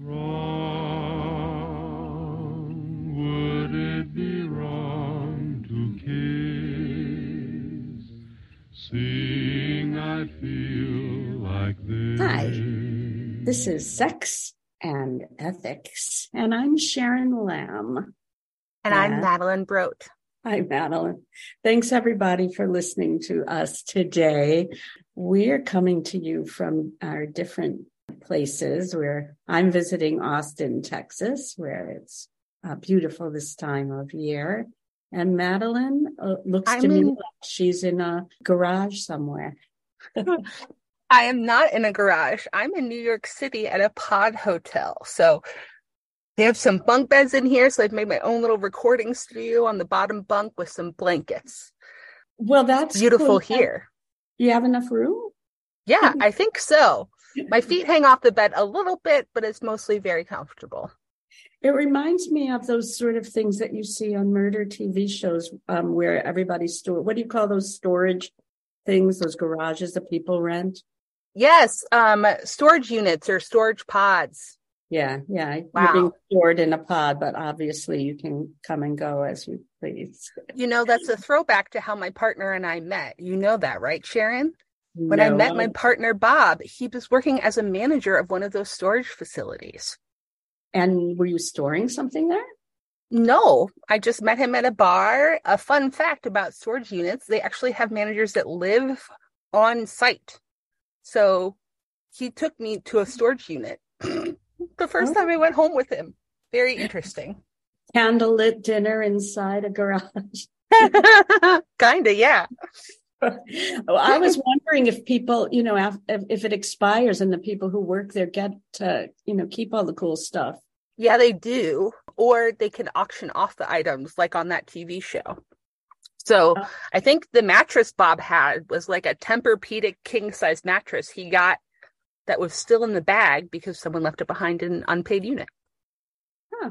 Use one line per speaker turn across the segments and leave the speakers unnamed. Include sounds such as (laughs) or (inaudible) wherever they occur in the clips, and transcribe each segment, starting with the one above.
Wrong, would it be wrong to kiss? Seeing I feel like this.
Hi, this is Sex and Ethics, and I'm Sharon Lamb.
And I'm Madeline Brote.
Hi, Madeline. Thanks everybody for listening to us today. We're coming to you from our different places where I'm visiting Austin, Texas, where it's uh, beautiful this time of year. And Madeline uh, looks
I'm
to me
in-
like she's in a garage somewhere. (laughs)
I am not in a garage. I'm in New York City at a pod hotel. So they have some bunk beds in here. So I've made my own little recording studio on the bottom bunk with some blankets.
Well, that's
Beautiful
cool.
here.
You have enough room?
Yeah, I think so. My feet hang off the bed a little bit, but it's mostly very comfortable.
It reminds me of those sort of things that you see on murder TV shows um, where everybody's store. What do you call those storage things? Those garages that people rent?
Yes, um, storage units or storage pods.
Yeah, yeah. You're
Wow.
being stored in a pod, but obviously you can come and go as you please.
You know, that's a throwback to how my partner and I met. You know that, right, Sharon? When I met my partner Bob, he was working as a manager of one of those storage facilities.
and were you storing something there?
No, I just met him at a bar. A fun fact about storage units, they actually have managers that live on site. So he took me to a storage unit (clears throat) the first time I went home with him. Very interesting.
Candlelit dinner inside a garage. (laughs)
Kinda, yeah. (laughs)
Well, I was wondering if people, you know, if, if it expires and the people who work there get to, you know, keep all the cool stuff.
Yeah, they do. Or they can auction off the items like on that TV show. So
Oh.
I think the mattress Bob had was like a Tempur-Pedic king size mattress he got that was still in the bag because someone left it behind in an unpaid unit.
Huh,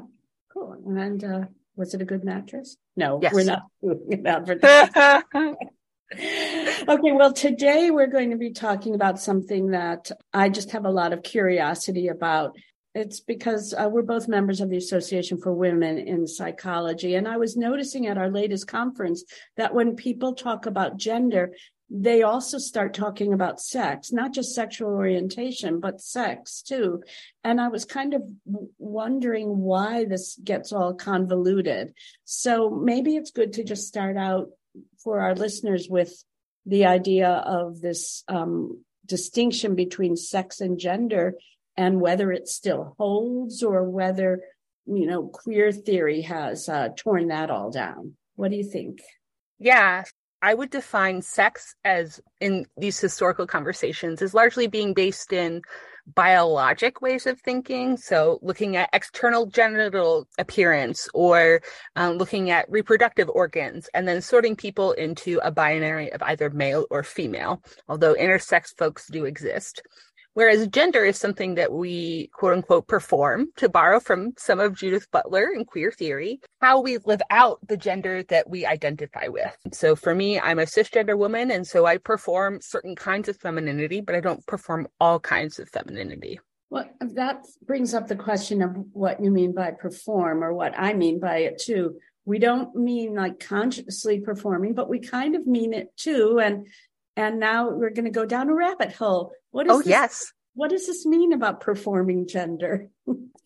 cool. And uh, was it a good mattress? No,
Yes.
we're not doing an (laughs) advertising. (laughs) okay, well, today we're going to be talking about something that I just have a lot of curiosity about. It's because uh, we're both members of the Association for Women in Psychology. And I was noticing at our latest conference that when people talk about gender, they also start talking about sex, not just sexual orientation, but sex too. And I was kind of wondering why this gets all convoluted. So maybe it's good to just start out for our listeners with the idea of this um, distinction between sex and gender and whether it still holds or whether, you know, queer theory has uh, torn that all down. What do you think?
Yeah, I would define sex as in these historical conversations as largely being based in biologic ways of thinking. So looking at external genital appearance or um, looking at reproductive organs and then sorting people into a binary of either male or female, although intersex folks do exist. Whereas gender is something that we quote unquote perform, to borrow from some of Judith Butler and queer theory, how we live out the gender that we identify with. So for me, I'm a cisgender woman, and so I perform certain kinds of femininity, but I don't perform all kinds of femininity.
Well, that brings up the question of what you mean by perform or what I mean by it too. We don't mean like consciously performing, but we kind of mean it too. And and now we're going to go down a rabbit hole. What is
Oh,
this,
yes.
what does this mean about performing gender?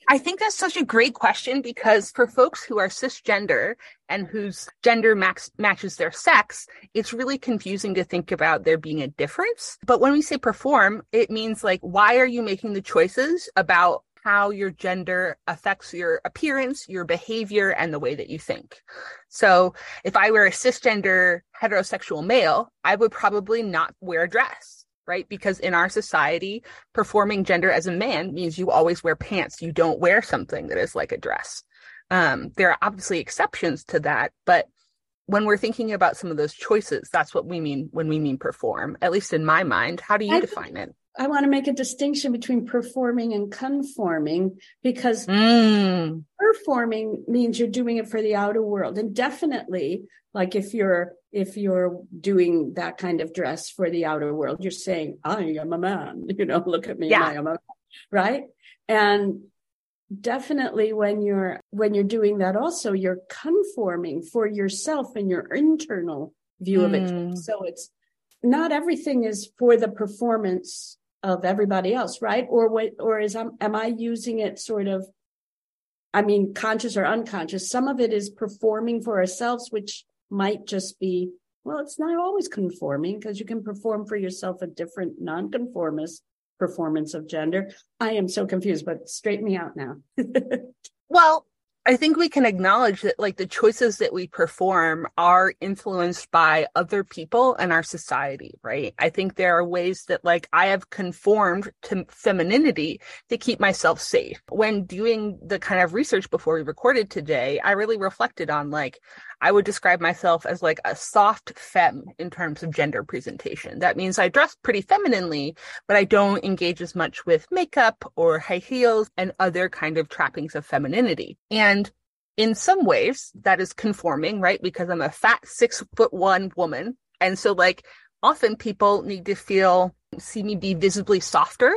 I think that's such a great question because for folks who are cisgender and whose gender max matches their sex, it's really confusing to think about there being a difference. But when we say perform, it means like, why are you making the choices about how your gender affects your appearance, your behavior, and the way that you think? So if I were a cisgender heterosexual male, I would probably not wear a dress. Right. Because in our society, performing gender as a man means you always wear pants. You don't wear something that is like a dress. Um, there are obviously exceptions to that, but when we're thinking about some of those choices, that's what we mean when we mean perform, at least in my mind. How do you
I-
define it?
I want to make a distinction between performing and conforming because
Mm,
performing means you're doing it for the outer world and definitely like if you're if you're doing that kind of dress for the outer world you're saying i am a man (laughs) you know look at me
Yeah.
i am a man right and definitely when you're when you're doing that also you're conforming for yourself and your internal view of it
Mm.
so it's not everything is for the performance of everybody else right? Or what or is I'm, am i using it sort of i mean conscious or unconscious? Some of it is performing for ourselves which might just be well it's not always conforming because you can perform for yourself a different nonconformist performance of gender. I am so confused but straighten me out now. (laughs)
Well, I think we can acknowledge that like the choices that we perform are influenced by other people and our society, right? I think there are ways that like I have conformed to femininity to keep myself safe. When doing the kind of research before we recorded today, I really reflected on like I would describe myself as like a soft femme in terms of gender presentation. That means I dress pretty femininely, but I don't engage as much with makeup or high heels and other kind of trappings of femininity. And in some ways that is conforming, right? Because I'm a fat six foot one woman. And so like often people need to feel, see me be visibly softer.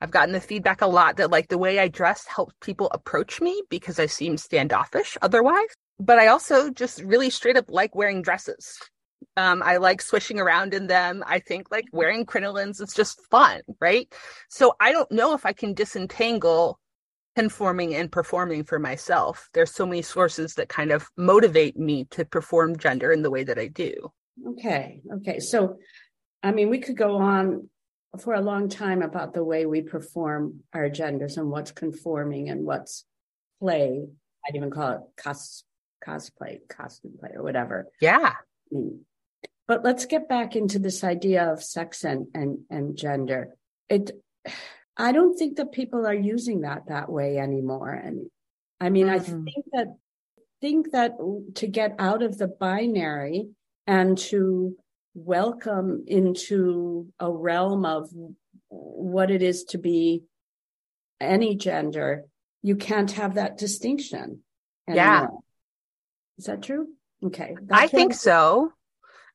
I've gotten the feedback a lot that like the way I dress helps people approach me because I seem standoffish otherwise. But I also just really straight up like wearing dresses. Um, I like swishing around in them. I think like wearing crinolines is just fun, right? So I don't know if I can disentangle conforming and performing for myself. There's so many sources that kind of motivate me to perform gender in the way that I do.
okay okay so i mean we could go on for a long time about the way we perform our genders and what's conforming and what's play i'd even call it cos cosplay costume play or whatever
Yeah.
Mm. But let's get back into this idea of sex and, and, and gender. It, I don't think that people are using that that way anymore. And I mean, I
Mhm.
think that, think that to get out of the binary and to welcome into a realm of what it is to be any gender, you can't have that distinction.
Yeah.
anymore. Is that true? Okay.
I think so.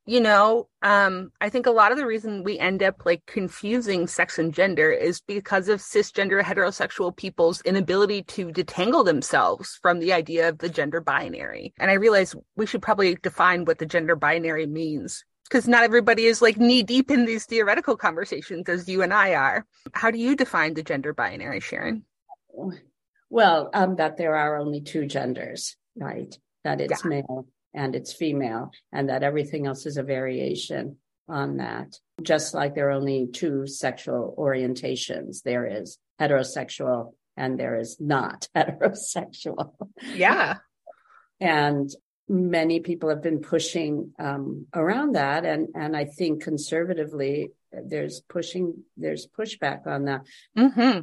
You know, um, I think a lot of the reason we end up like confusing sex and gender is because of cisgender heterosexual people's inability to detangle themselves from the idea of the gender binary. And I realize we should probably define what the gender binary means because not everybody is like knee deep in these theoretical conversations as you and I are. How do you define the gender binary, Sharon?
Well, um, that there are only two genders, right? That it's male and it's female, and that everything else is a variation on that. Just like there are only two sexual orientations, there is heterosexual and there is not (laughs) heterosexual.
Yeah.
And many people have been pushing um, around that, and and I think conservatively, there's pushing, there's pushback on that
hmm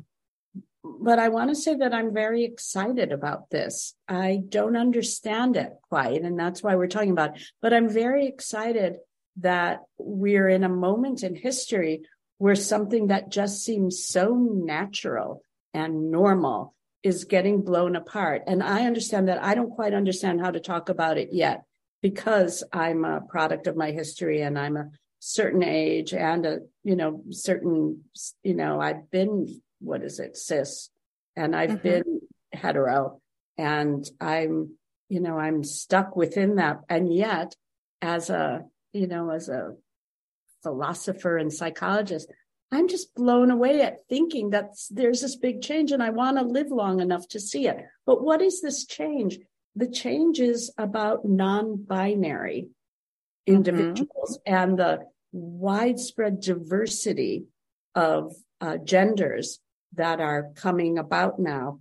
but I want to say that I'm very excited about this. I don't understand it quite, and that's why we're talking about it. But I'm very excited that we're in a moment in history where something that just seems so natural and normal is getting blown apart. And I understand that I don't quite understand how to talk about it yet because I'm a product of my history and I'm a certain age and a, you know, certain, you know, I've been what is it, cis, and I've
Mhm.
been hetero, and I'm, you know, I'm stuck within that. And yet, as a, you know, as a philosopher and psychologist, I'm just blown away at thinking that there's this big change and I want to live long enough to see it. But what is this change? The change is about non binary individuals and the widespread diversity of uh, genders that are coming about now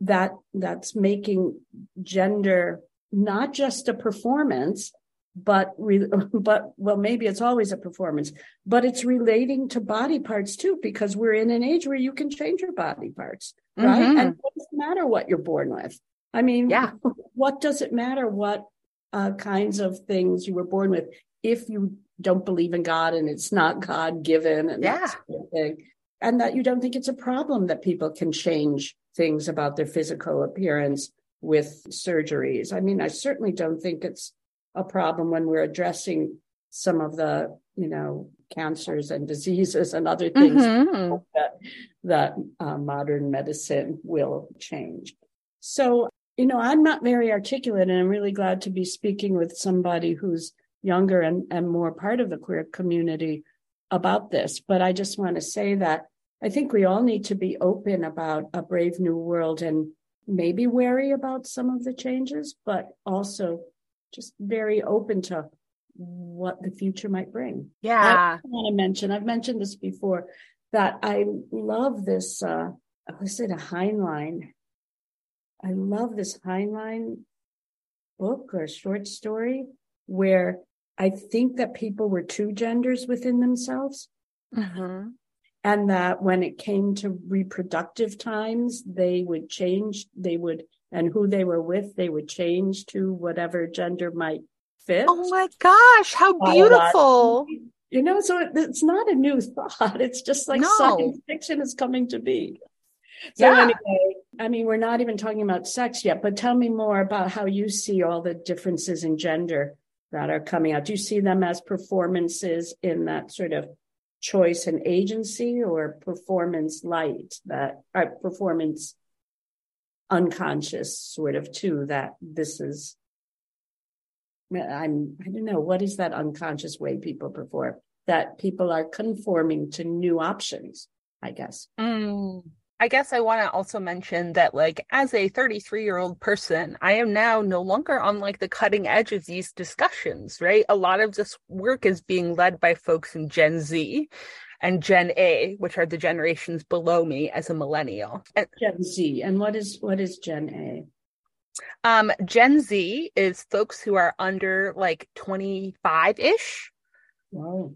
that that's making gender not just a performance but re- (laughs) but well maybe it's always a performance but it's relating to body parts too because we're in an age where you can change your body parts right
Mhm.
and it matter what you're born with i mean
Yeah.
what does it matter what uh, kinds of things you were born with if you don't believe in god and it's not god given and
Yeah.
sort of thing and that you don't think it's a problem that people can change things about their physical appearance with surgeries. I mean, I certainly don't think it's a problem when we're addressing some of the, you know, cancers and diseases and other things
Mm-hmm.
that that uh, modern medicine will change. So, you know, I'm not very articulate, and I'm really glad to be speaking with somebody who's younger and, and more part of the queer community about this. But I just want to say that I think we all need to be open about a brave new world and maybe wary about some of the changes, but also just very open to what the future might bring.
Yeah.
I want to mention, I've mentioned this before, that I love this, uh, was it a Heinlein? I love this Heinlein book or short story where I think that people were two genders within themselves.
Mhm.
And that when it came to reproductive times, they would change, they would, and who they were with, they would change to whatever gender might fit.
Oh my gosh, how beautiful.
You know, so it- it's not a new (laughs) thought. It's just like
No.
science fiction is coming to be. So
Yeah.
anyway, I mean, we're not even talking about sex yet, but tell me more about how you see all the differences in gender that are coming out. Do you see them as performances in that sort of choice and agency or performance light that or performance unconscious sort of too that this is I'm I don't know what is that unconscious way people perform that people are conforming to new options I guess
Mm. I guess I want to also mention that, like, as a 33 year old person, I am now no longer on like the cutting edge of these discussions, right? A lot of this work is being led by folks in Gen Z and Gen A, which are the generations below me as a millennial. And
Gen Z and what is what is Gen A
um, Gen Z is folks who are under like 25 ish.
wow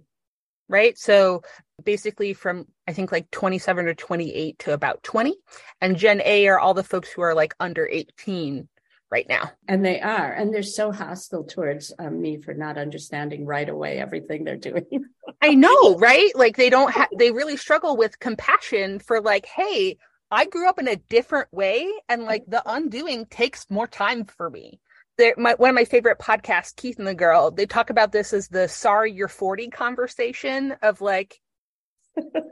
right? So basically from I think like 27 or 28 to about 20. And Gen A are all the folks who are like under 18 right now.
and they are and they're so hostile towards um, me for not understanding right away everything they're doing
I know, (laughs) right? Like they don't have they really struggle with compassion for like, hey, I grew up in a different way and like the undoing takes more time for me. My, one of my favorite podcasts, Keith and the Girl, they talk about this as the sorry you're 40 conversation of like,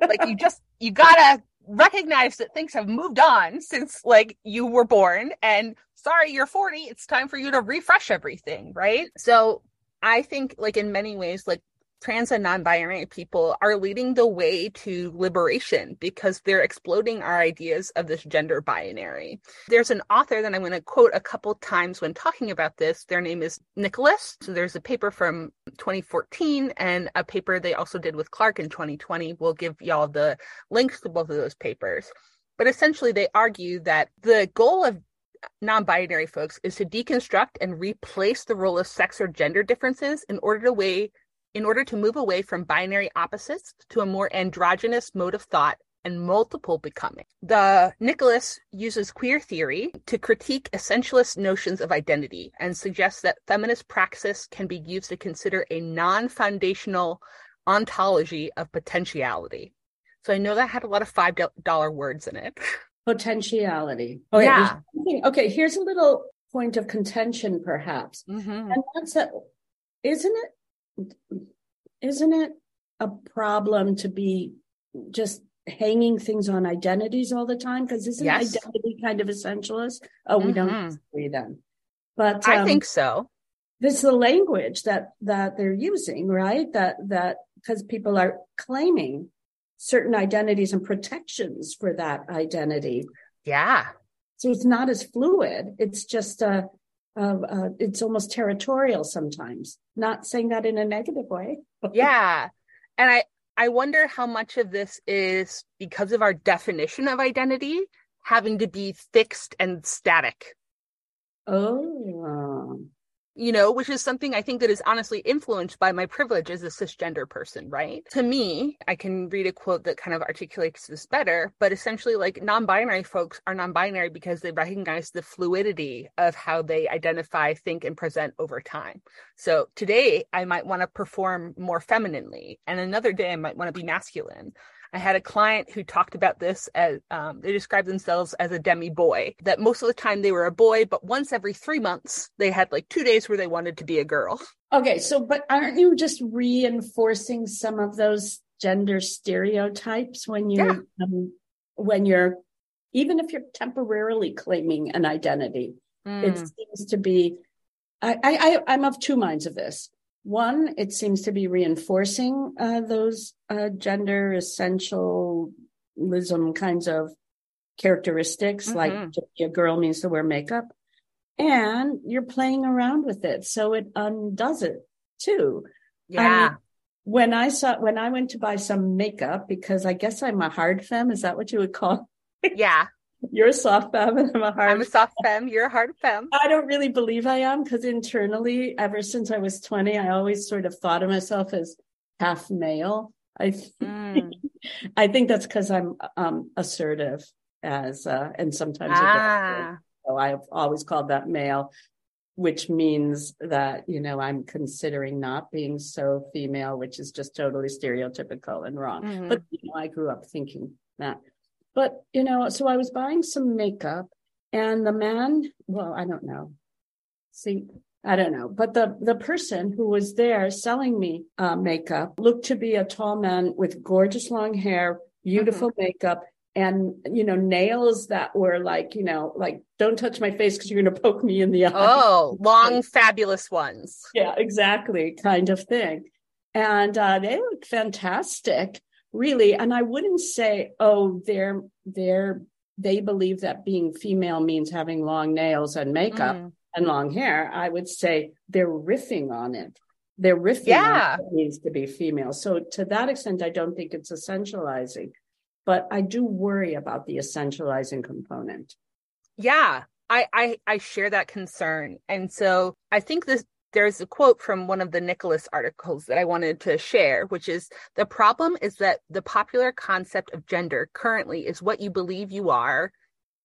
like you just you gotta recognize that things have moved on since like you were born. And sorry you're 40 it's time for you to refresh everything right? So i think like in many ways like trans and non-binary people are leading the way to liberation because they're exploding our ideas of this gender binary. There's an author that i'm going to quote a couple times when talking about this. Their name is nicholas. So there's a paper from 2014 and a paper they also did with clark in 2020 we'll give y'all the links to both of those papers. But essentially they argue that the goal of non-binary folks is to deconstruct and replace the role of sex or gender differences in order to way in order to move away from binary opposites to a more androgynous mode of thought and multiple becoming. The Nicholas uses queer theory to critique essentialist notions of identity and suggests that feminist praxis can be used to consider a non-foundational ontology of potentiality. So I know that had a lot of five dollar words in it. (laughs)
potentiality okay,
Yeah.
okay here's a little point of contention perhaps
Mhm.
And that's that, isn't it, isn't it a problem to be just hanging things on identities all the time? Because isn't
Yes.
identity kind of essentialist? Oh, we don't
Mhm.
disagree then. But
I
um,
think so.
this is the language that that they're using, right? That that because people are claiming certain identities and protections for that identity.
Yeah.
So it's not as fluid. It's just uh, uh, uh, it's almost territorial sometimes. Not saying that in a negative way. (laughs)
Yeah. And I I wonder how much of this is because of our definition of identity having to be fixed and static.
Oh,
you know, which is something I think that is honestly influenced by my privilege as a cisgender person, right? To me, I can read a quote that kind of articulates this better, but essentially, like non binary folks are non binary because they recognize the fluidity of how they identify, think, and present over time. So today, I might want to perform more femininely, and another day, I might want to be masculine. I had a client who talked about this as um, they described themselves as a demi boy, that most of the time they were a boy, but once every three months, they had like two days where they wanted to be a girl.
Okay, so, but aren't you just reinforcing some of those gender stereotypes when you,
Yeah.
um, when you're, even if you're temporarily claiming an identity? It
Mm,
seems to be, I, I, I'm of two minds of this. One, it seems to be reinforcing uh, those uh, gender essentialism kinds of characteristics, like
Mhm.
to be a girl means to wear makeup, and you're playing around with it, so it undoes it too.
yeah.
When I saw when I went to buy some makeup, because I guess I'm a hard femme, is that what you would call?
yeah.
You're a soft femme, and I'm a hard.
I'm a soft femme. You're a hard femme.
I don't really believe I am because internally, ever since I was 20, I always sort of thought of myself as half male. I
Mm. (laughs)
I think that's because I'm um, assertive as uh, and sometimes.
Ah,
So I've always called that male, which means that you know I'm considering not being so female, which is just totally stereotypical and wrong.
Mhm.
But you know, I grew up thinking that. But you know, so I was buying some makeup, and the man, well, I don't know. See, I don't know, but the the person who was there selling me uh, makeup looked to be a tall man with gorgeous long hair, beautiful makeup, and you know nails that were like you know like don't touch my face because you're going to poke me in the (laughs) eye.
oh, long, fabulous ones.
Yeah, exactly, kind of thing. And uh, they look fantastic, really. And I wouldn't say, oh, they're they're they believe that being female means having long nails and makeup
Mm.
and long hair. I would say they're riffing on it. They're riffing
Yeah.
on means to be female. So to that extent, I don't think it's essentializing. But I do worry about the essentializing component.
Yeah, I, I I share that concern, and so I think this. There's a quote from one of the Nicholas articles that I wanted to share, which is the problem is that the popular concept of gender currently is what you believe you are,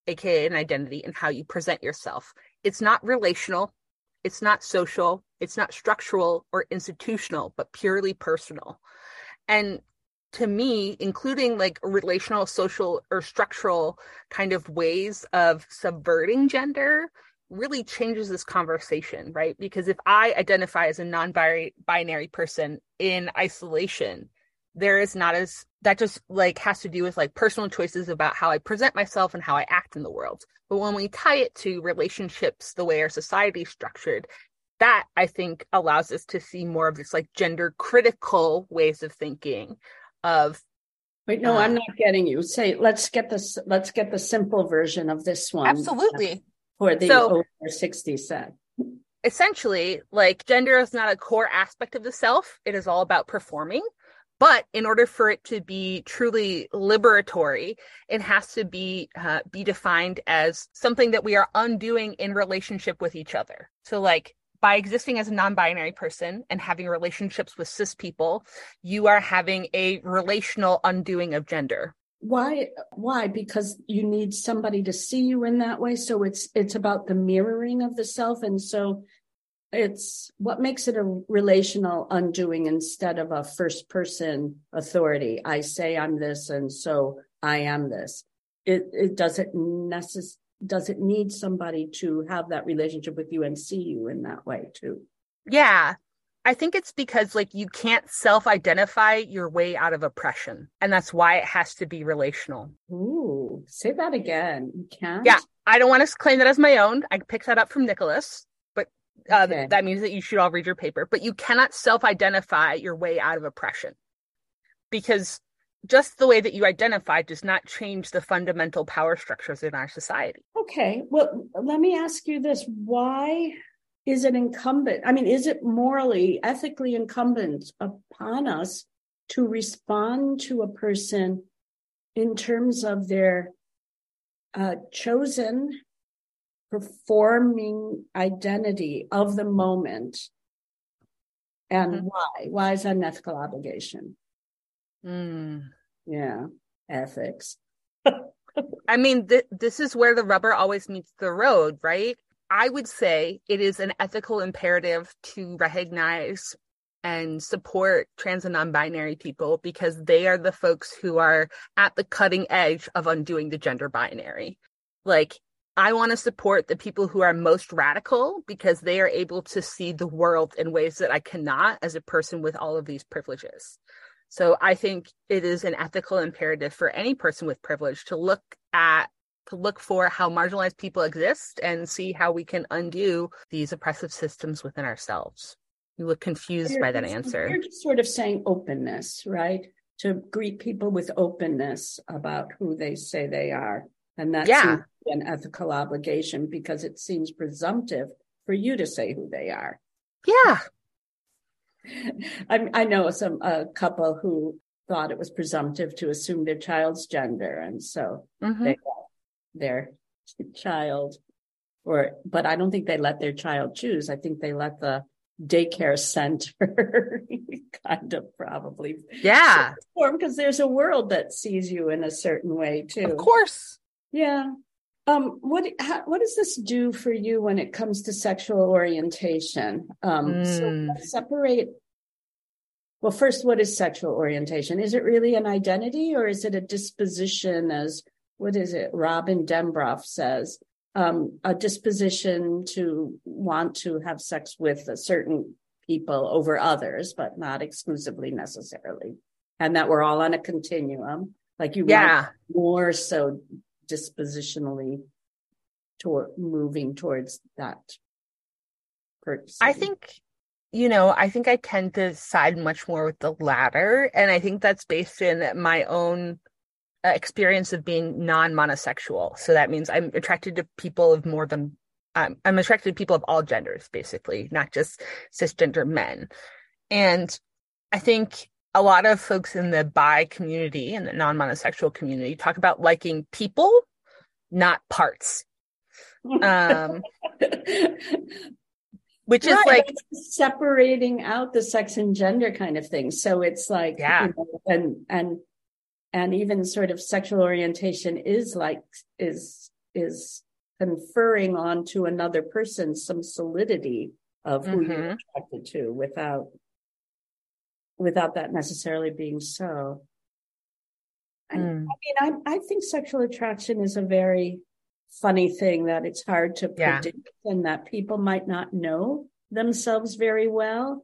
aka an identity, and how you present yourself. It's not relational, it's not social, it's not structural or institutional, but purely personal. And to me, including like relational, social, or structural kind of ways of subverting gender really changes this conversation, right? Because if I identify as a non-binary person in isolation, there is not as that just like has to do with like personal choices about how I present myself and how I act in the world. But when we tie it to relationships, the way our society is structured, that I think allows us to see more of this like gender critical ways of thinking of
Wait, no,
Uh,
I'm not getting you. Say, let's get this. Let's get the simple version of this one.
absolutely
For the
So-
over 60 set.
essentially like gender is not a core aspect of the self. It is all about performing. But in order for it to be truly liberatory it has to be uh, be defined as something that we are undoing in relationship with each other. So like by existing as a non-binary person and having relationships with cis people you are having a relational undoing of gender
Why? Why? Because you need somebody to see you in that way. So it's it's about the mirroring of the self, and so it's what makes it a relational undoing instead of a first person authority. I say I'm this, and so I am this. It it doesn't necess- does it need somebody to have that relationship with you and see you in that way too.
Yeah. I think it's because like you can't self-identify your way out of oppression. And that's why it has to be relational.
Ooh, say that again. You can't.
Yeah. I don't want to claim that as my own. I picked that up from Nicholas, but uh,
Okay.
that means that you should all read your paper. But you cannot self-identify your way out of oppression because just the way that you identify does not change the fundamental power structures in our society.
Okay. Well, let me ask you this. Why is it incumbent? I mean, is it morally, ethically incumbent upon us to respond to a person in terms of their uh, chosen performing identity of the moment? And
Mhm.
why? Why is that an ethical obligation?
Mm.
Yeah. Ethics. (laughs)
I mean, th- this is where the rubber always meets the road, right? I would say it is an ethical imperative to recognize and support trans and non-binary people because they are the folks who are at the cutting edge of undoing the gender binary. Like I want to support the people who are most radical because they are able to see the world in ways that I cannot as a person with all of these privileges. So I think it is an ethical imperative for any person with privilege to look at to look for how marginalized people exist and see how we can undo these oppressive systems within ourselves. You look confused you're, by that answer.
You're just sort of saying openness, right? To greet people with openness about who they say they are. And that's yeah. an ethical obligation because it seems presumptive for you to say who they are.
Yeah. (laughs)
I, I know some a couple who thought it was presumptive to assume their child's gender, and so mm-hmm. they their child, or but I don't think they let their child choose. I think they let the daycare center (laughs) kind of probably
yeah form
because there's a world that sees you in a certain way too
of course
yeah um what how, what does this do for you when it comes to sexual orientation um mm. so hmm. separate well first what is sexual orientation is it really an identity or is it a disposition as what is it Robin Dembroff says um, a disposition to want to have sex with a certain people over others, but not exclusively necessarily. And that we're all on a continuum. Like you
yeah.
more so dispositionally toward moving towards that person.
I think, you know, I think I tend to side much more with the latter. And I think that's based in my own experience of being non-monosexual. So that means I'm attracted to people of more than um, I'm attracted to people of all genders, basically, not just cisgender men. And I think a lot of folks in the bi community and the non-monosexual community talk about liking people, not parts. Um, (laughs) which is right, like
separating out the sex and gender kind of thing. So it's like,
yeah, you know,
and and and even sort of sexual orientation is like is is conferring onto another person some solidity of who mm-hmm. you're attracted to without without that necessarily being so mm. I mean, I, I think sexual attraction is a very funny thing that it's hard to predict yeah. and that people might not know themselves very well.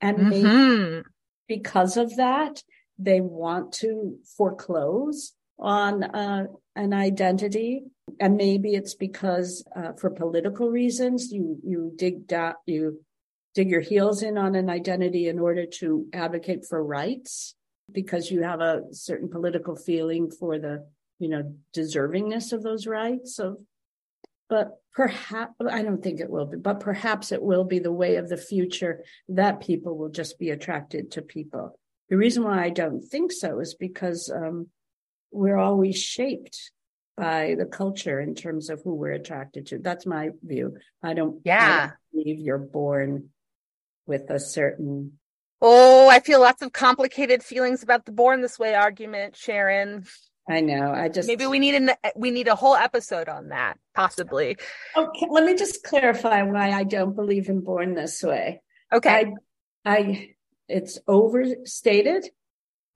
And mm-hmm. maybe because of that, they want to foreclose on uh, an identity. And maybe it's because uh, for political reasons you you dig down you dig your heels in on an identity in order to advocate for rights because you have a certain political feeling for the you know deservingness of those rights. Of but perhaps i don't think it will be but perhaps it will be the way of the future that people will just be attracted to people the reason why I don't think so is because um, we're always shaped by the culture in terms of who we're attracted to. That's my view. I don't,
yeah.
I don't believe you're born with a certain.
Oh, I feel lots of complicated feelings about the born this way argument, Sharon.
I know. I just
maybe we need an we need a whole episode on that, possibly.
Okay, let me just clarify why I don't believe in born this way.
Okay.
I, I it's overstated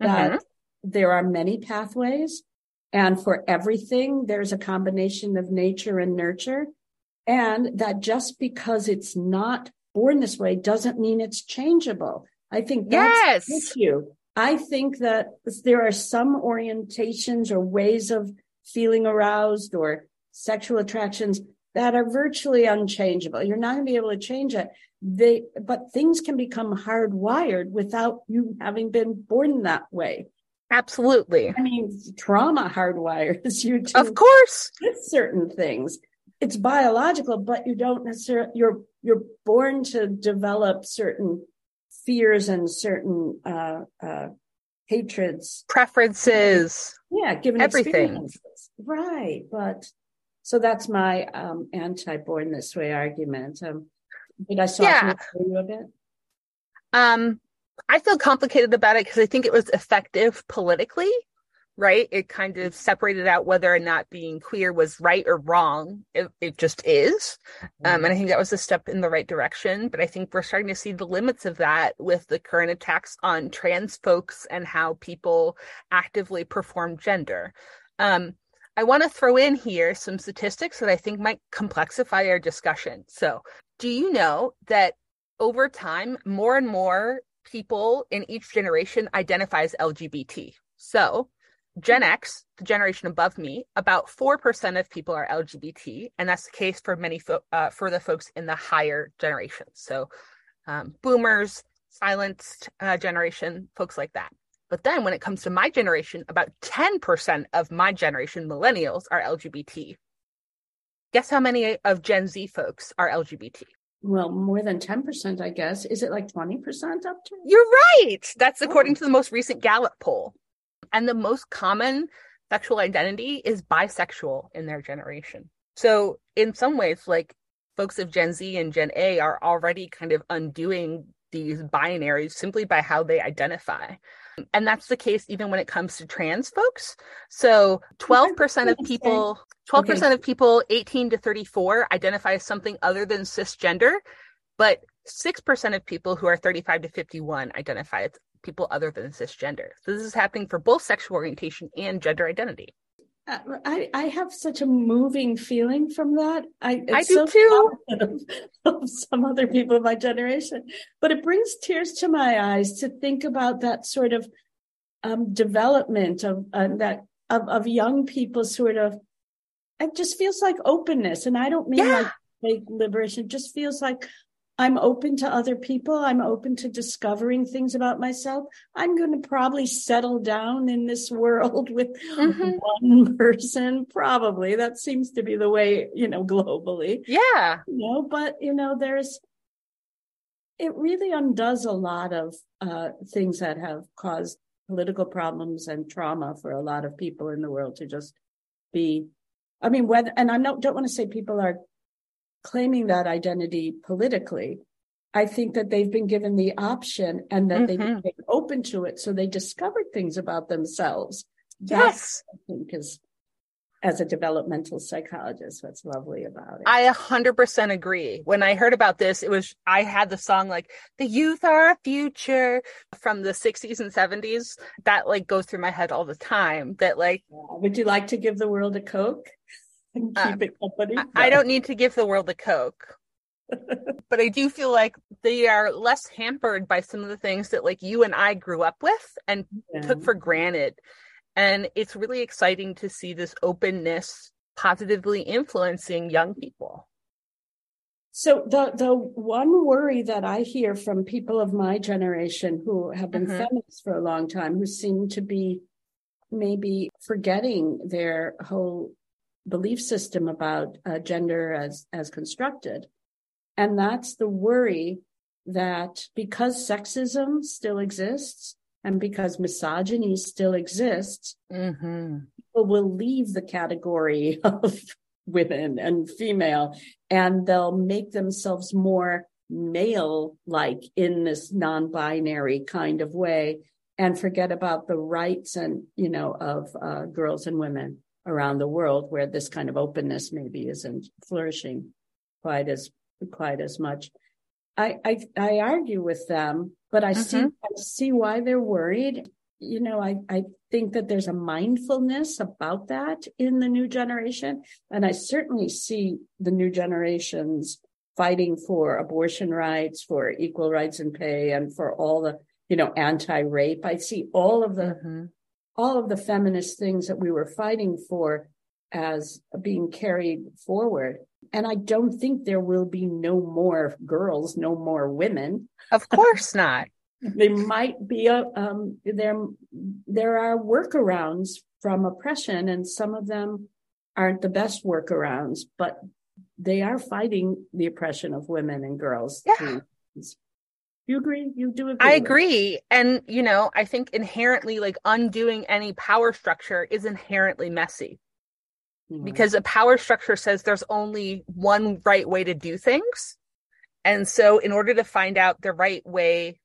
that mm-hmm. there are many pathways and for everything there's a combination of nature and nurture and that just because it's not born this way doesn't mean it's changeable i think that's yes. the issue i think that there are some orientations or ways of feeling aroused or sexual attractions that are virtually unchangeable you're not going to be able to change it they but things can become hardwired without you having been born that way.
Absolutely.
I mean trauma hardwires you
to of course.
with certain things. It's biological but you don't necessarily you're you're born to develop certain fears and certain uh uh hatreds.
Preferences.
Yeah given
everything.
right but so that's my um anti-born this way argument. Um did I soften yeah. it for you a bit?
Um, I feel complicated about it because I think it was effective politically. right? It kind of separated out whether or not being queer was right or wrong. It, it just is. Um, and I think that was a step in the right direction. But I think we're starting to see the limits of that with the current attacks on trans folks and how people actively perform gender. Um, I want to throw in here some statistics that I think might complexify our discussion. So, do you know that over time, more and more people in each generation identify as LGBT? So, Gen X, the generation above me, about 4% of people are LGBT, and that's the case for many fo- uh, for the folks in the higher generations. So, um, boomers, silenced uh, generation, folks like that. But then when it comes to my generation, about 10% of my generation, millennials, are LGBT. Guess how many of Gen Z folks are LGBT?
Well, more than 10%, I guess. Is it like 20% up to?
You're right. That's oh. according to the most recent Gallup poll. And the most common sexual identity is bisexual in their generation. So, in some ways, like folks of Gen Z and Gen A are already kind of undoing these binaries simply by how they identify. And that's the case even when it comes to trans folks. So 12% of people, 12% okay. of people 18 to 34 identify as something other than cisgender, but 6% of people who are 35 to 51 identify as people other than cisgender. So this is happening for both sexual orientation and gender identity.
I, I have such a moving feeling from that. I,
I do so too.
Of, of some other people of my generation, but it brings tears to my eyes to think about that sort of um, development of uh, that of, of young people sort of. It just feels like openness, and I don't mean yeah. like liberation. It just feels like I'm open to other people. I'm open to discovering things about myself. I'm going to probably settle down in this (laughs) world with mm-hmm. one person, probably. That seems to be the way, you know, globally.
Yeah.
You know, but, you know, there's, it really undoes a lot of uh, things that have caused political problems and trauma for a lot of people in the world to just be I mean, whether, and I don't, don't want to say people are claiming that identity politically. I think that they've been given the option and that mm-hmm. they've been open to it. So they discovered things about themselves.
Yes.
I think is as a developmental psychologist, what's lovely about it.
I 100% agree. When I heard about this, it was, I had the song like, the youth are our future from the 60s and 70s. That like goes through my head all the time. That like,
would you like to give the world a Coke? And uh, keep uh, it company.
I, I don't need to give the world a Coke. (laughs) but I do feel like they are less hampered by some of the things that like you and I grew up with and yeah. took for granted. And it's really exciting to see this openness positively influencing young people.
So the the one worry that I hear from people of my generation who have been mm-hmm. feminists for a long time, who seem to be maybe forgetting their whole belief system about uh, gender as as constructed and that's the worry that because sexism still exists and because misogyny still exists mm-hmm. people will leave the category (laughs) of women and female and they'll make themselves more male like in this non-binary kind of way and forget about the rights and you know of uh, girls and women around the world where this kind of openness maybe isn't flourishing quite as quite as much. I I, I argue with them, but I mm-hmm. see I see why they're worried. You know, I, I think that there's a mindfulness about that in the new generation. And I certainly see the new generations fighting for abortion rights, for equal rights and pay, and for all the, you know, anti-rape. I see all of the mm-hmm all of the feminist things that we were fighting for as being carried forward. And I don't think there will be no more girls, no more women.
Of course not. (laughs)
there might be a um, there there are workarounds from oppression, and some of them aren't the best workarounds, but they are fighting the oppression of women and girls.
Yeah.
You agree? You do agree?
I agree. And, you know, I think inherently, like undoing any power structure is inherently messy mm-hmm. because a power structure says there's only one right way to do things. And so, in order to find out the right way,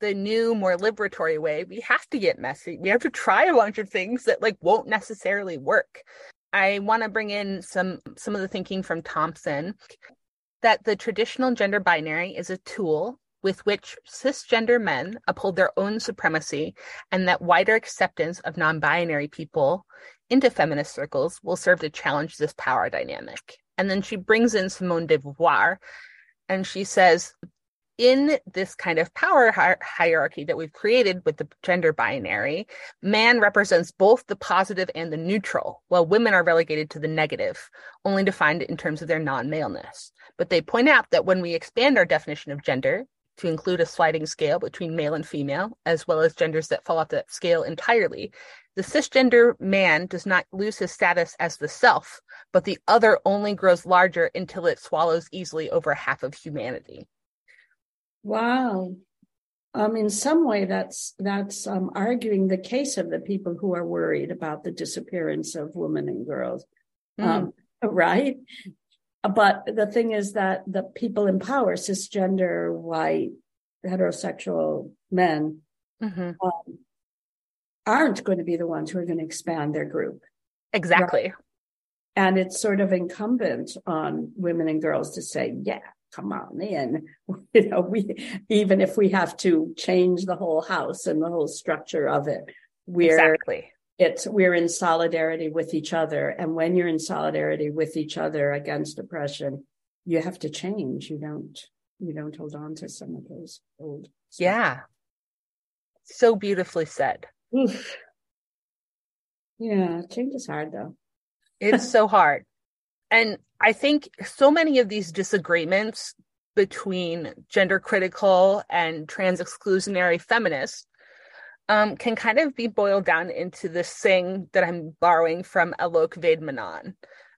the new, more liberatory way, we have to get messy. We have to try a bunch of things that like won't necessarily work. I want to bring in some some of the thinking from Thompson that the traditional gender binary is a tool with which cisgender men uphold their own supremacy and that wider acceptance of non-binary people into feminist circles will serve to challenge this power dynamic. And then she brings in Simone de Beauvoir and she says in this kind of power hi- hierarchy that we've created with the gender binary, man represents both the positive and the neutral, while women are relegated to the negative, only defined in terms of their non maleness. But they point out that when we expand our definition of gender to include a sliding scale between male and female, as well as genders that fall off that scale entirely, the cisgender man does not lose his status as the self, but the other only grows larger until it swallows easily over half of humanity.
Wow. Um, in some way, that's that's um, arguing the case of the people who are worried about the disappearance of women and girls, mm. um, right? But the thing is that the people in power, cisgender, white, heterosexual men, mm-hmm. um, aren't going to be the ones who are going to expand their group.
Exactly. Right?
And it's sort of incumbent on women and girls to say, yeah, come on in. (laughs) You know, we even if we have to change the whole house and the whole structure of it, we're
exactly
it's we're in solidarity with each other. And when you're in solidarity with each other against oppression, you have to change. You don't you don't hold on to some of those old
stuff. Yeah. So beautifully said. Oof.
Yeah, change is hard though.
It's so hard. And I think so many of these disagreements between gender critical and trans exclusionary feminists um, can kind of be boiled down into this thing that I'm borrowing from Alok Vaid-Menon.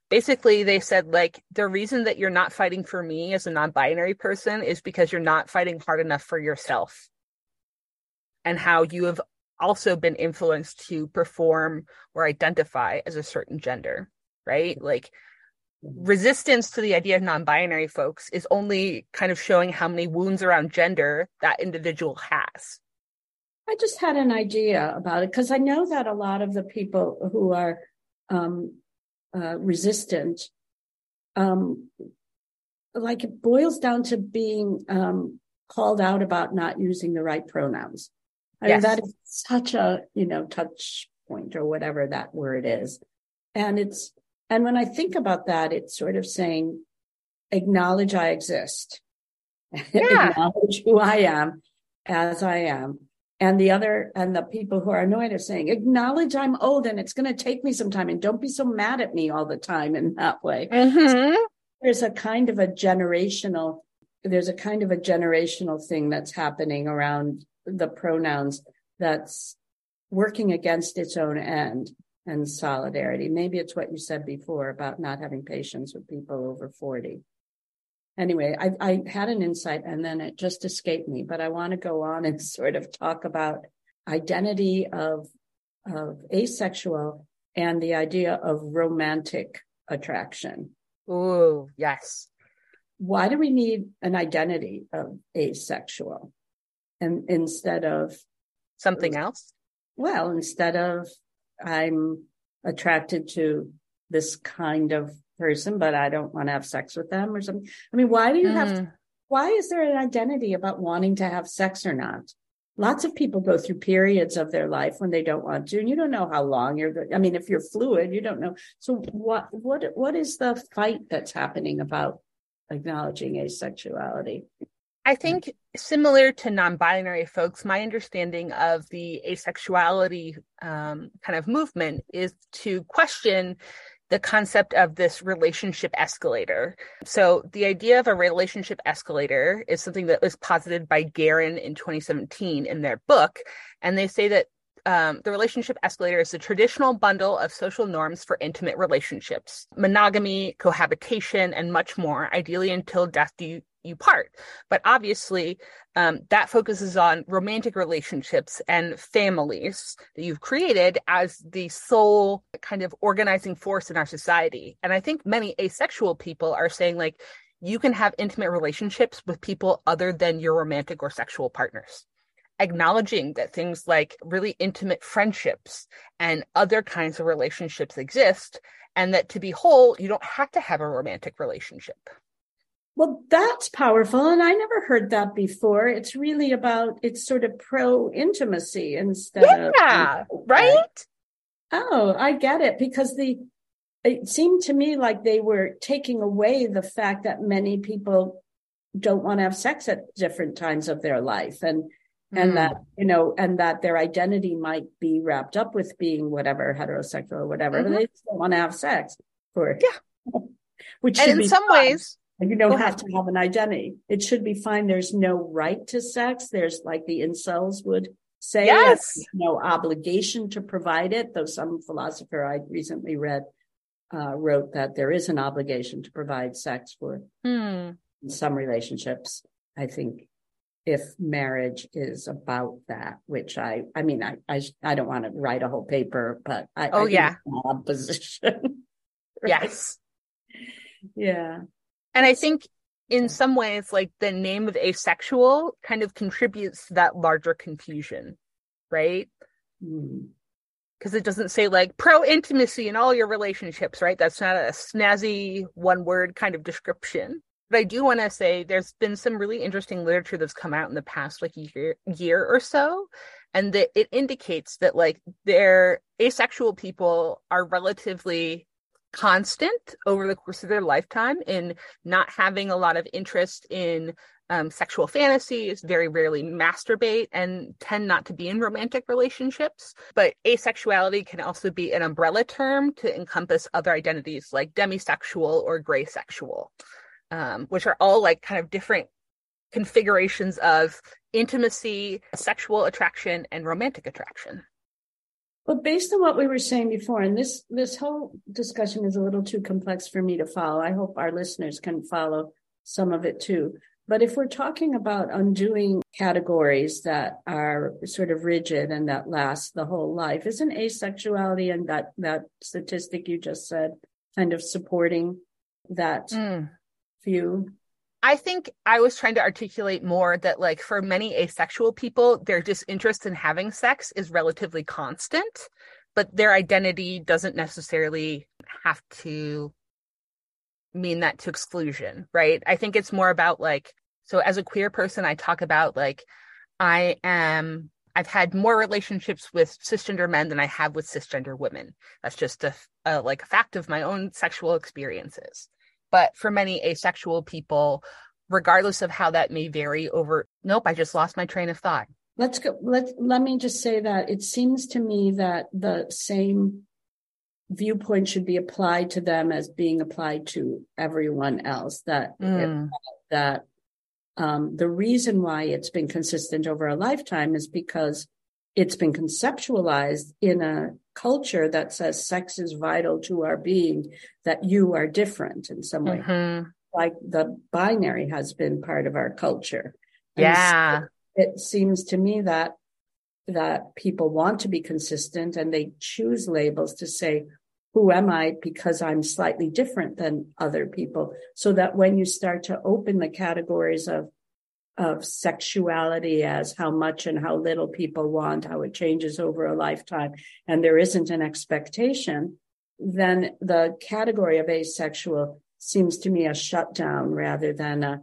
Basically, they said, like, the reason that you're not fighting for me as a non binary person is because you're not fighting hard enough for yourself. And how you have also been influenced to perform or identify as a certain gender, right? Like, resistance to the idea of non-binary folks is only kind of showing how many wounds around gender that individual has.
I just had an idea about it because i know that a lot of the people who are um, uh, resistant um, like it boils down to being um, called out about not using the right pronouns. I yes. mean that is such a you know touch point or whatever that word is. And it's and when I think about that, it's sort of saying, acknowledge I exist, (laughs) yeah. acknowledge who I am as I am. And the other, and the people who are annoyed are saying, acknowledge I'm old and it's going to take me some time and don't be so mad at me all the time in that way. Mm-hmm. So there's a kind of a generational, there's a kind of a generational thing that's happening around the pronouns that's working against its own end and solidarity. Maybe it's what you said before about not having patience with people over 40. Anyway, I, I had an insight and then it just escaped me, but I want to go on and (laughs) sort of talk about identity of, of asexual and the idea of romantic attraction.
Oh, yes.
Why do we need an identity of asexual and instead of
something else?
Well, instead of I'm attracted to this kind of person, but I don't want to have sex with them or something. I mean, why do you mm. have, to, why is there an identity about wanting to have sex or not? Lots of people go through periods of their life when they don't want to, and you don't know how long you're. I mean, if you're fluid, you don't know. So what, what, what is the fight that's happening about acknowledging asexuality?
I think similar to non-binary folks, my understanding of the asexuality um, kind of movement is to question the concept of this relationship escalator. So the idea of a relationship escalator is something that was posited by Gahran in 2017 in their book, and they say that um, the relationship escalator is the traditional bundle of social norms for intimate relationships, monogamy, cohabitation, and much more, ideally until death do you part. But obviously, um, that focuses on romantic relationships and families that you've created as the sole kind of organizing force in our society. And I think many asexual people are saying, like, you can have intimate relationships with people other than your romantic or sexual partners. acknowledging that things like really intimate friendships and other kinds of relationships exist, and that to be whole, you don't have to have a romantic relationship.
Well, that's powerful. And I never heard that before. It's really about, it's sort of pro intimacy instead
yeah,
of.
Yeah, right?
Oh, I get it. Because the, it seemed to me like they were taking away the fact that many people don't want to have sex at different times of their life and and mm. that you know and that their identity might be wrapped up with being whatever heterosexual or whatever mm-hmm. but they just don't want to have sex for
yeah (laughs) which and in some fun. ways
you don't have to have an identity it should be fine there's no right to sex there's like the incels would say
yes.
no obligation to provide it though some philosopher i recently read uh, wrote that there is an obligation to provide sex for
hmm.
some relationships i think if marriage is about that, which I, I mean, I, I, I don't want to write a whole paper, but I,
oh
I
yeah, (laughs)
position.
right? Yes,
yeah,
and I think in some ways, like the name of asexual kind of contributes to that larger confusion, right?
Mm
because it doesn't say like pro intimacy in all your relationships, right? That's not a snazzy one word kind of description. But I do want to say there's been some really interesting literature that's come out in the past like year year or so, and that it indicates that like their asexual people are relatively constant over the course of their lifetime in not having a lot of interest in um, sexual fantasies, very rarely masturbate, and tend not to be in romantic relationships. But asexuality can also be an umbrella term to encompass other identities like demisexual or gray sexual um, which are all like kind of different configurations of intimacy, sexual attraction, and romantic attraction.
Well, based on what we were saying before, and this this whole discussion is a little too complex for me to follow. I hope our listeners can follow some of it too. But if we're talking about undoing categories that are sort of rigid and that last the whole life, isn't asexuality and that that statistic you just said kind of supporting that
mm
view?
I think I was trying to articulate more that, like, for many asexual people, their disinterest in having sex is relatively constant, but their identity doesn't necessarily have to mean that to exclusion, right? I think it's more about, like, so as a queer person, I talk about, like, I am, I've had more relationships with cisgender men than I have with cisgender women. That's just a, a like, fact of my own sexual experiences but for many asexual people, regardless of how that may vary over, nope, I just lost my train of thought.
Let's go. Let, let me just say that it seems to me that the same viewpoint should be applied to them as being applied to everyone else. That,
mm.
that, um, the reason why it's been consistent over a lifetime is because it's been conceptualized in a culture that says sex is vital to our being, that you are different in some way.
Mm-hmm.
Like the binary has been part of our culture.
Yeah.
So it seems to me that that people want to be consistent and they choose labels to say, who am I? Because I'm slightly different than other people. So that when you start to open the categories of of sexuality as how much and how little people want, how it changes over a lifetime, and there isn't an expectation, then the category of asexual seems to me a shutdown rather than a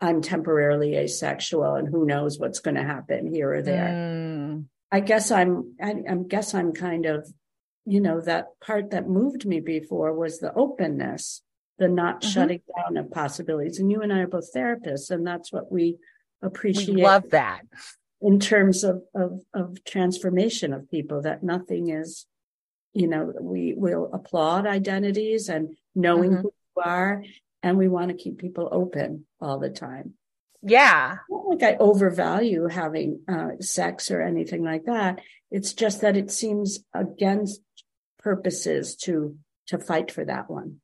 I'm temporarily asexual and who knows what's going to happen here or there.
Mm.
I guess I'm I, I guess I'm kind of you know that part that moved me before was the openness the not mm-hmm. shutting down of possibilities and you and I are both therapists and that's what we appreciate.
We love that.
In terms of, of, of transformation of people, that nothing is, you know, we will applaud identities and knowing mm-hmm. who you are, and we want to keep people open all the time.
Yeah.
Not like I overvalue having uh, sex or anything like that. It's just that it seems against purposes to to fight for that one.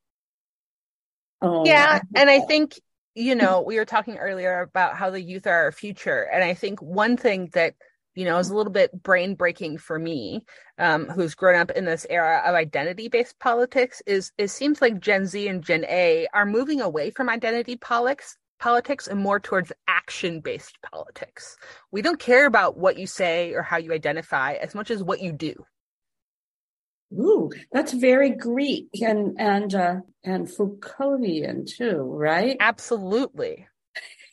Oh, yeah, I and I think you know, we were talking earlier about how the youth are our future. And I think one thing that, you know, is a little bit brain breaking for me, um, who's grown up in this era of identity based politics, is it seems like Gen Z and Gen A are moving away from identity politics politics and more towards action based politics. We don't care about what you say or how you identify as much as what you do.
Ooh, that's very Greek and and uh, and Foucauldian too, right?
Absolutely.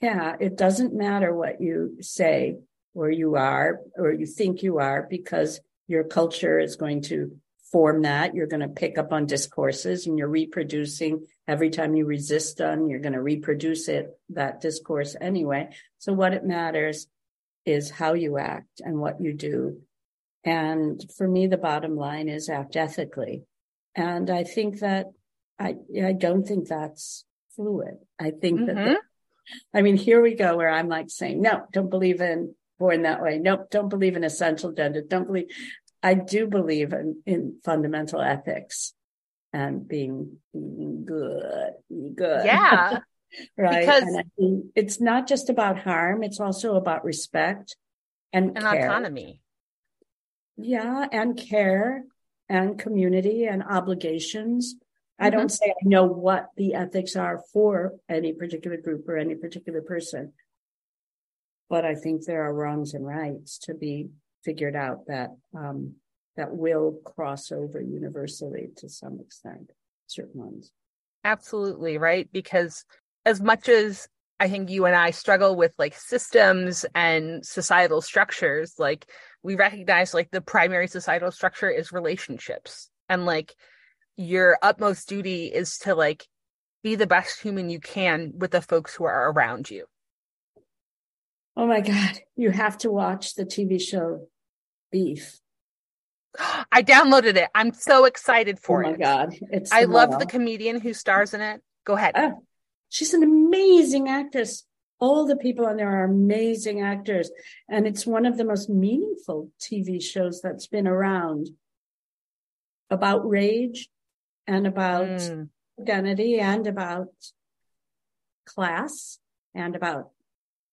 Yeah, it doesn't matter what you say or you are or you think you are because your culture is going to form that. You're going to pick up on discourses and you're reproducing every time you resist them, you're going to reproduce it, that discourse anyway. So what it matters is how you act and what you do and for me, the bottom line is act ethically. And I think that I, I don't think that's fluid. I think mm-hmm. that, the, I mean, here we go where I'm like saying, no, don't believe in born that way. Nope. Don't believe in essential gender. Don't believe. I do believe in, in fundamental ethics and being, being good, good.
Yeah. (laughs)
right. Because and I think it's not just about harm. It's also about respect and,
and autonomy
yeah, and care and community and obligations. Mm-hmm. I don't say I know what the ethics are for any particular group or any particular person, but I think there are wrongs and rights to be figured out that um, that will cross over universally to some extent, certain ones.
Absolutely right, because as much as I think you and I struggle with like systems and societal structures, like we recognize like the primary societal structure is relationships. And like your utmost duty is to like be the best human you can with the folks who are around you.
Oh my god. You have to watch the tv show beef. (gasps)
I downloaded it. I'm so excited for
it oh my
it.
god. It's
i love the comedian who stars in it. Go ahead.
Oh, she's an amazing actress all the people on there are amazing actors. And it's one of the most meaningful TV shows that's been around about rage and about mm. identity and about class and about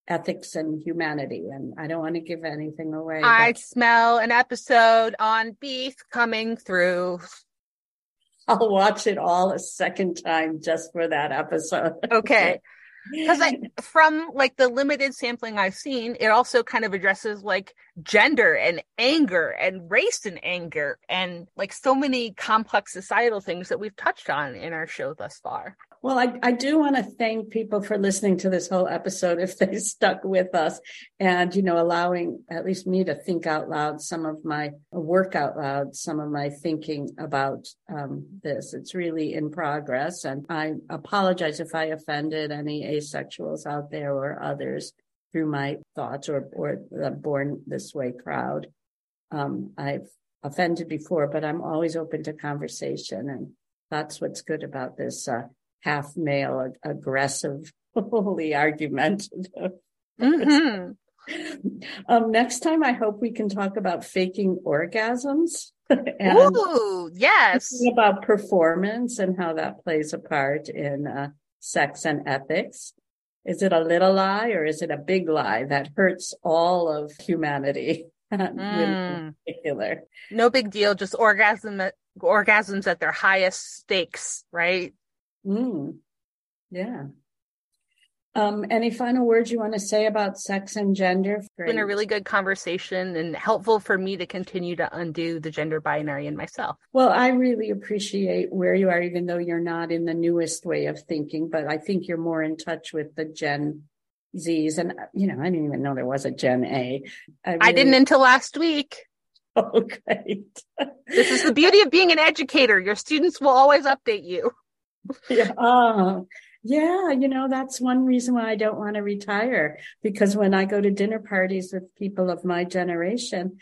ethics and humanity. And I don't want to give anything away.
I but... smell an episode on beef coming through.
I'll watch it all a second time just for that episode.
Okay (laughs) because from like the limited sampling I've seen, it also kind of addresses like gender and anger and race and anger and like so many complex societal things that we've touched on in our show thus far.
Well, I, I do want to thank people for listening to this whole episode if they (laughs) stuck with us and, you know, allowing at least me to think out loud some of my work out loud, some of my thinking about um, this. It's really in progress. And I apologize if I offended any asexuals out there or others through my thoughts or, or the Born This Way crowd. Um, I've offended before, but I'm always open to conversation. And that's what's good about this uh, half male, aggressive, (laughs) fully argumentative. Mm-hmm. Um, next time, I hope we can talk about faking orgasms. (laughs)
and Ooh, yes.
About performance and how that plays a part in uh, sex and ethics. Is it a little lie or is it a big lie that hurts all of humanity? (laughs) Mm. in particular.
No big deal, just orgasm orgasms at their highest stakes, right?
Mm, yeah. Um, any final words you want to say about sex and gender?
It's been a really good conversation and helpful for me to continue to undo the gender binary in myself.
Well, I really appreciate where you are, even though you're not in the newest way of thinking, but I think you're more in touch with the Gen Zs. And, you know, I didn't even know there was a Gen A.
I, really... I didn't until last week. (laughs)
Oh, great.
this is the beauty of being an educator. Your students will always update you (laughs)
yeah. Oh, yeah. You know, that's one reason why I don't want to retire because when I go to dinner parties with people of my generation,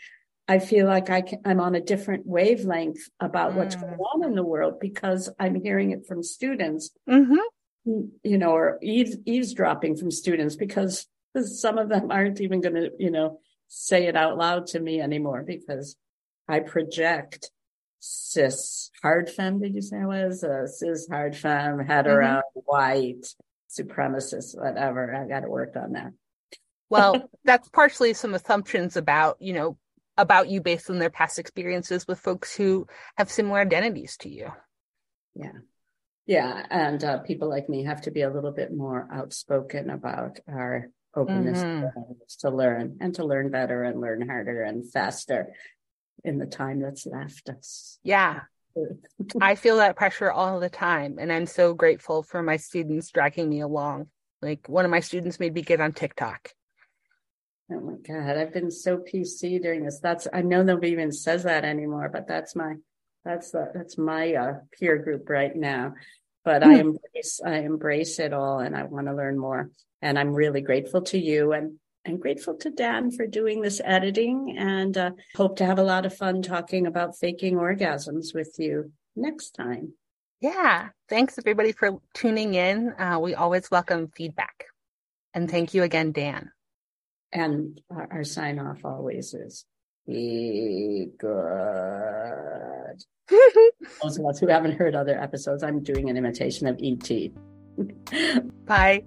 I feel like I can, I'm on a different wavelength about mm. what's going on in the world because I'm hearing it from students, mm-hmm. you know, or eaves, eavesdropping from students because some of them aren't even going to, you know, say it out loud to me anymore because I project cis hard femme, did you say it was? A cis hard femme, hetero, mm-hmm. white, supremacist, whatever. I got to work on that.
well, (laughs) that's partially some assumptions about, you know, about you based on their past experiences with folks who have similar identities to you.
Yeah. Yeah, and uh, people like me have to be a little bit more outspoken about our openness
Mhm.
to learn and to learn better and learn harder and faster in the time that's left us.
Yeah. (laughs) I feel that pressure all the time. And I'm so grateful for my students dragging me along. Like one of my students made me get on TikTok.
Oh my God, I've been so PC during this. That's I know nobody even says that anymore, but that's my that's the that's my uh, peer group right now. But I embrace I embrace it all, and I want to learn more. And I'm really grateful to you and and grateful to Dan for doing this editing. And uh, hope to have a lot of fun talking about faking orgasms with you next time.
Yeah. Thanks everybody for tuning in. Uh, we always welcome feedback. And thank you again, Dan.
And our, our sign off always is be good. (laughs) Those of us who haven't heard other episodes, I'm doing an imitation of ET.
Bye.